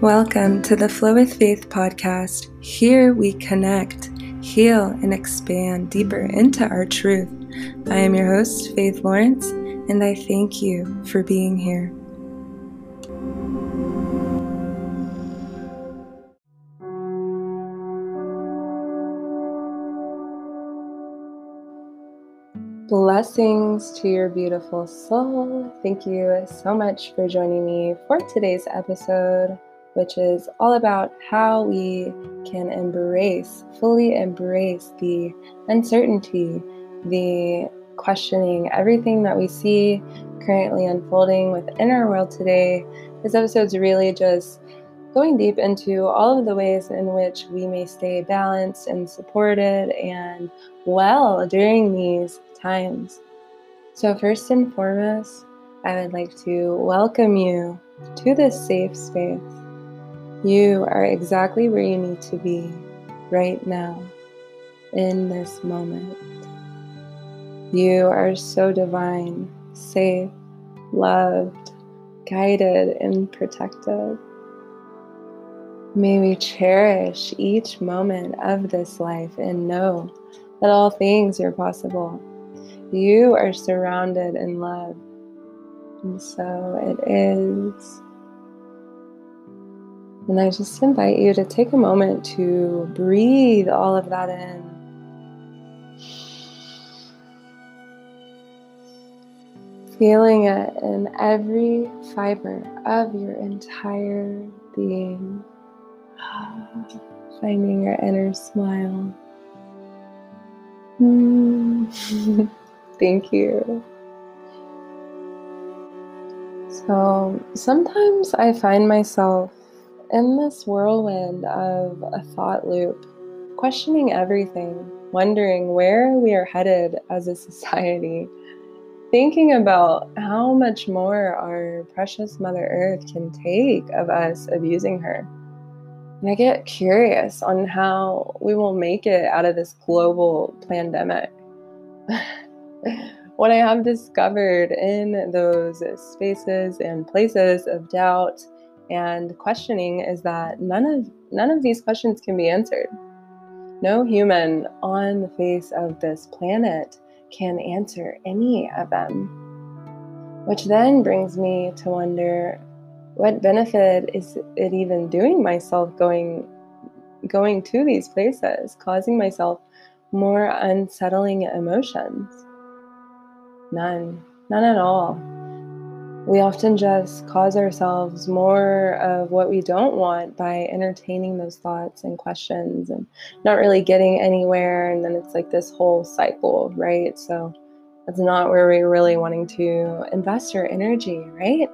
Welcome to the Flow with Faith podcast. Here we connect, heal, and expand deeper into our truth. I am your host, Faith Lawrence, and I thank you for being here. Blessings to your beautiful soul. Thank you so much for joining me for today's episode which is all about how we can embrace, fully embrace the uncertainty, the questioning, everything that we see currently unfolding within our world today. This episode's really just going deep into all of the ways in which we may stay balanced and supported and well during these times. So, first and foremost, I would like to welcome you to this safe space. You are exactly where you need to be right now, in this moment. You are so divine, safe, loved, guided, and protected. May we cherish each moment of this life and know that all things are possible. You are surrounded in love. And so it is and I just invite you to take a moment to breathe all of that in. Feeling it in every fiber of your entire being. Finding your inner smile. Thank you. So sometimes I find myself in this whirlwind of a thought loop, questioning everything, wondering where we are headed as a society, thinking about how much more our precious Mother Earth can take of us abusing her. And I get curious on how we will make it out of this global pandemic. what I have discovered in those spaces and places of doubt and questioning is that none of none of these questions can be answered. No human on the face of this planet can answer any of them. Which then brings me to wonder what benefit is it even doing myself going going to these places, causing myself more unsettling emotions? None. None at all we often just cause ourselves more of what we don't want by entertaining those thoughts and questions and not really getting anywhere. And then it's like this whole cycle, right? So that's not where we're really wanting to invest our energy, right?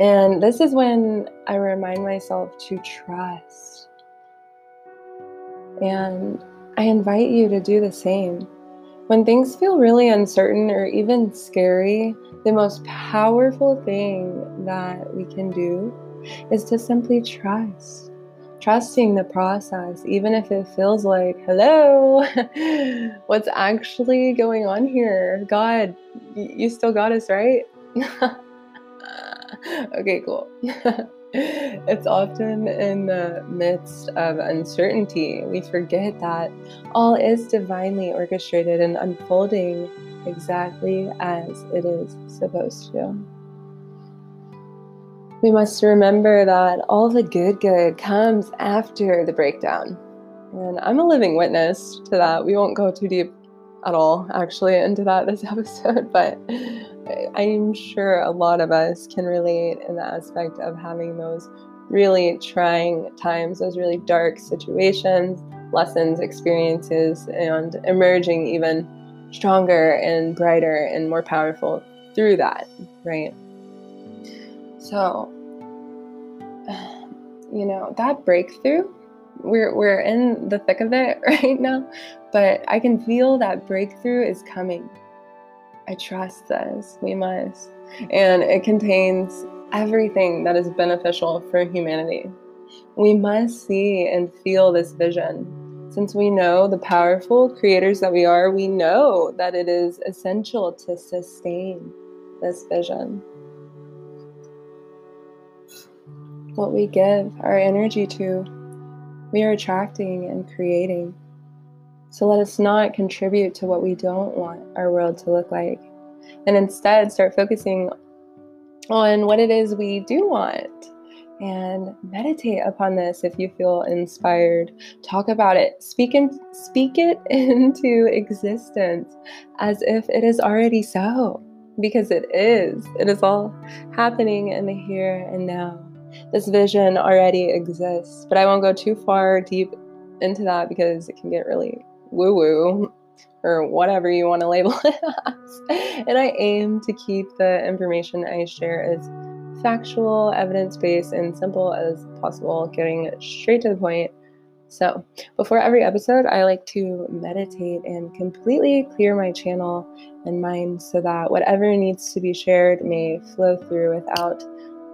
And this is when I remind myself to trust. And I invite you to do the same. When things feel really uncertain or even scary, the most powerful thing that we can do is to simply trust. Trusting the process, even if it feels like, hello, what's actually going on here? God, you still got us, right? okay, cool. it's often in the midst of uncertainty we forget that all is divinely orchestrated and unfolding exactly as it is supposed to. We must remember that all the good good comes after the breakdown. And I'm a living witness to that. We won't go too deep at all, actually, into that this episode, but I'm sure a lot of us can relate in the aspect of having those really trying times, those really dark situations, lessons, experiences, and emerging even stronger and brighter and more powerful through that, right? So, you know, that breakthrough, we're, we're in the thick of it right now, but I can feel that breakthrough is coming. I trust this. We must. And it contains everything that is beneficial for humanity. We must see and feel this vision since we know the powerful creators that we are, we know that it is essential to sustain this vision. what we give our energy to, we are attracting and creating. So let us not contribute to what we don't want our world to look like, and instead start focusing on what it is we do want. And meditate upon this if you feel inspired. Talk about it. Speak and speak it into existence as if it is already so. Because it is. It is all happening in the here and now. This vision already exists. But I won't go too far deep into that because it can get really woo woo or whatever you want to label it as. And I aim to keep the information I share as factual, evidence based, and simple as possible, getting straight to the point. So, before every episode, I like to meditate and completely clear my channel and mind so that whatever needs to be shared may flow through without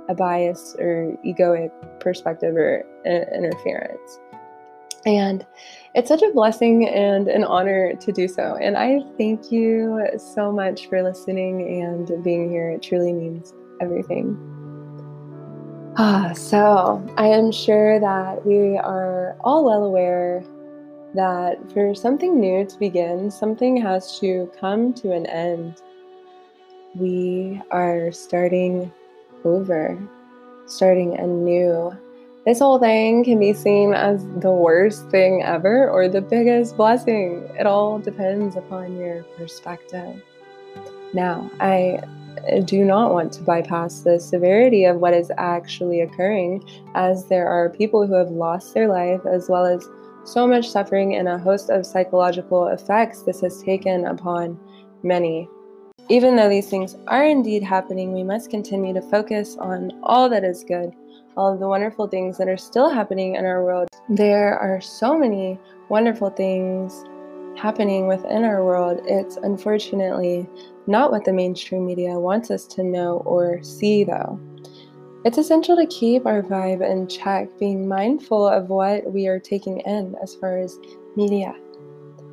a bias or egoic perspective or interference. And it's such a blessing and an honor to do so. And I thank you so much for listening and being here. It truly means everything. Ah, so I am sure that we are all well aware that for something new to begin, something has to come to an end. We are starting over, starting anew this whole thing can be seen as the worst thing ever or the biggest blessing. It all depends upon your perspective. Now, I do not want to bypass the severity of what is actually occurring, as there are people who have lost their life, as well as so much suffering and a host of psychological effects this has taken upon many. Even though these things are indeed happening, we must continue to focus on all that is good all of the wonderful things that are still happening in our world. There are so many wonderful things happening within our world. It's unfortunately not what the mainstream media wants us to know or see, though. It's essential to keep our vibe in check, being mindful of what we are taking in as far as media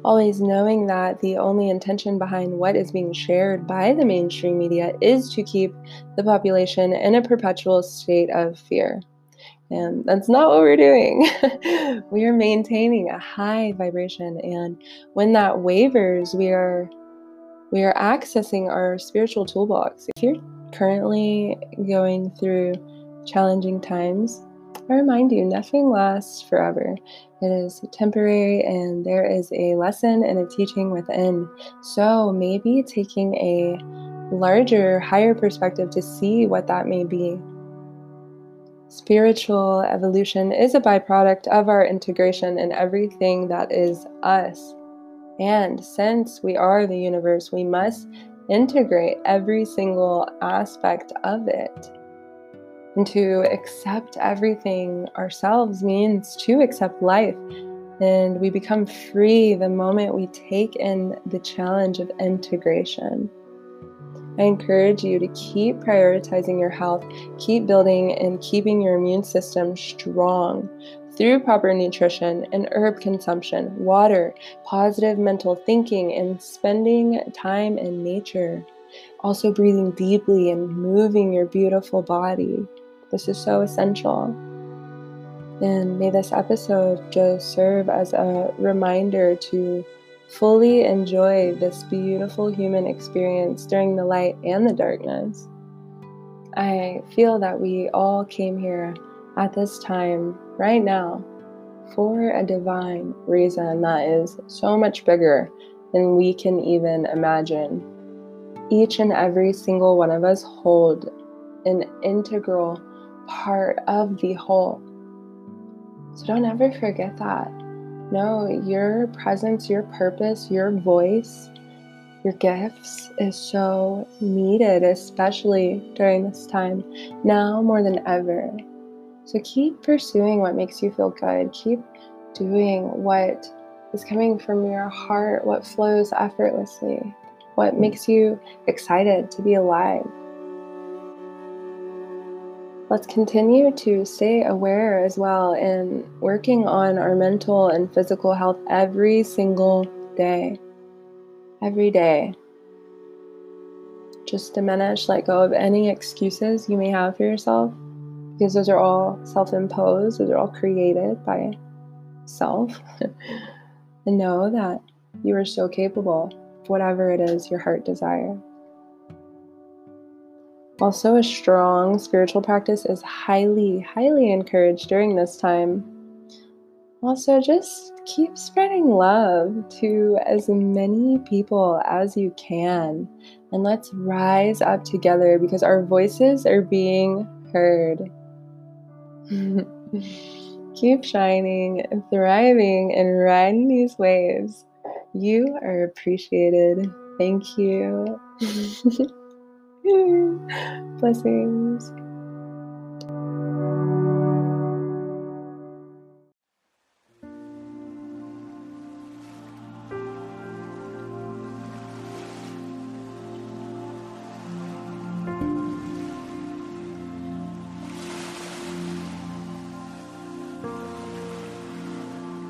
always knowing that the only intention behind what is being shared by the mainstream media is to keep the population in a perpetual state of fear. And that's not what we're doing. we are maintaining a high vibration and when that wavers, we are we are accessing our spiritual toolbox. If you're currently going through challenging times, I remind you, nothing lasts forever. It is temporary, and there is a lesson and a teaching within. So maybe taking a larger, higher perspective to see what that may be. Spiritual evolution is a byproduct of our integration in everything that is us. And since we are the universe, we must integrate every single aspect of it. And to accept everything ourselves means to accept life. And we become free the moment we take in the challenge of integration. I encourage you to keep prioritizing your health, keep building and keeping your immune system strong through proper nutrition and herb consumption, water, positive mental thinking, and spending time in nature. Also, breathing deeply and moving your beautiful body. This is so essential. And may this episode just serve as a reminder to fully enjoy this beautiful human experience during the light and the darkness. I feel that we all came here at this time, right now, for a divine reason that is so much bigger than we can even imagine. Each and every single one of us hold an integral part of the whole. So don't ever forget that. No, your presence, your purpose, your voice, your gifts is so needed, especially during this time, now more than ever. So keep pursuing what makes you feel good. Keep doing what is coming from your heart, what flows effortlessly, what makes you excited to be alive. Let's continue to stay aware as well in working on our mental and physical health every single day. Every day. Just diminish, let go of any excuses you may have for yourself. because those are all self imposed, those are all created by self. and know that you are so capable of whatever it is your heart desires. Also, a strong spiritual practice is highly, highly encouraged during this time. Also, just keep spreading love to as many people as you can. And let's rise up together because our voices are being heard. keep shining, thriving, and riding these waves. You are appreciated. Thank you. Blessings.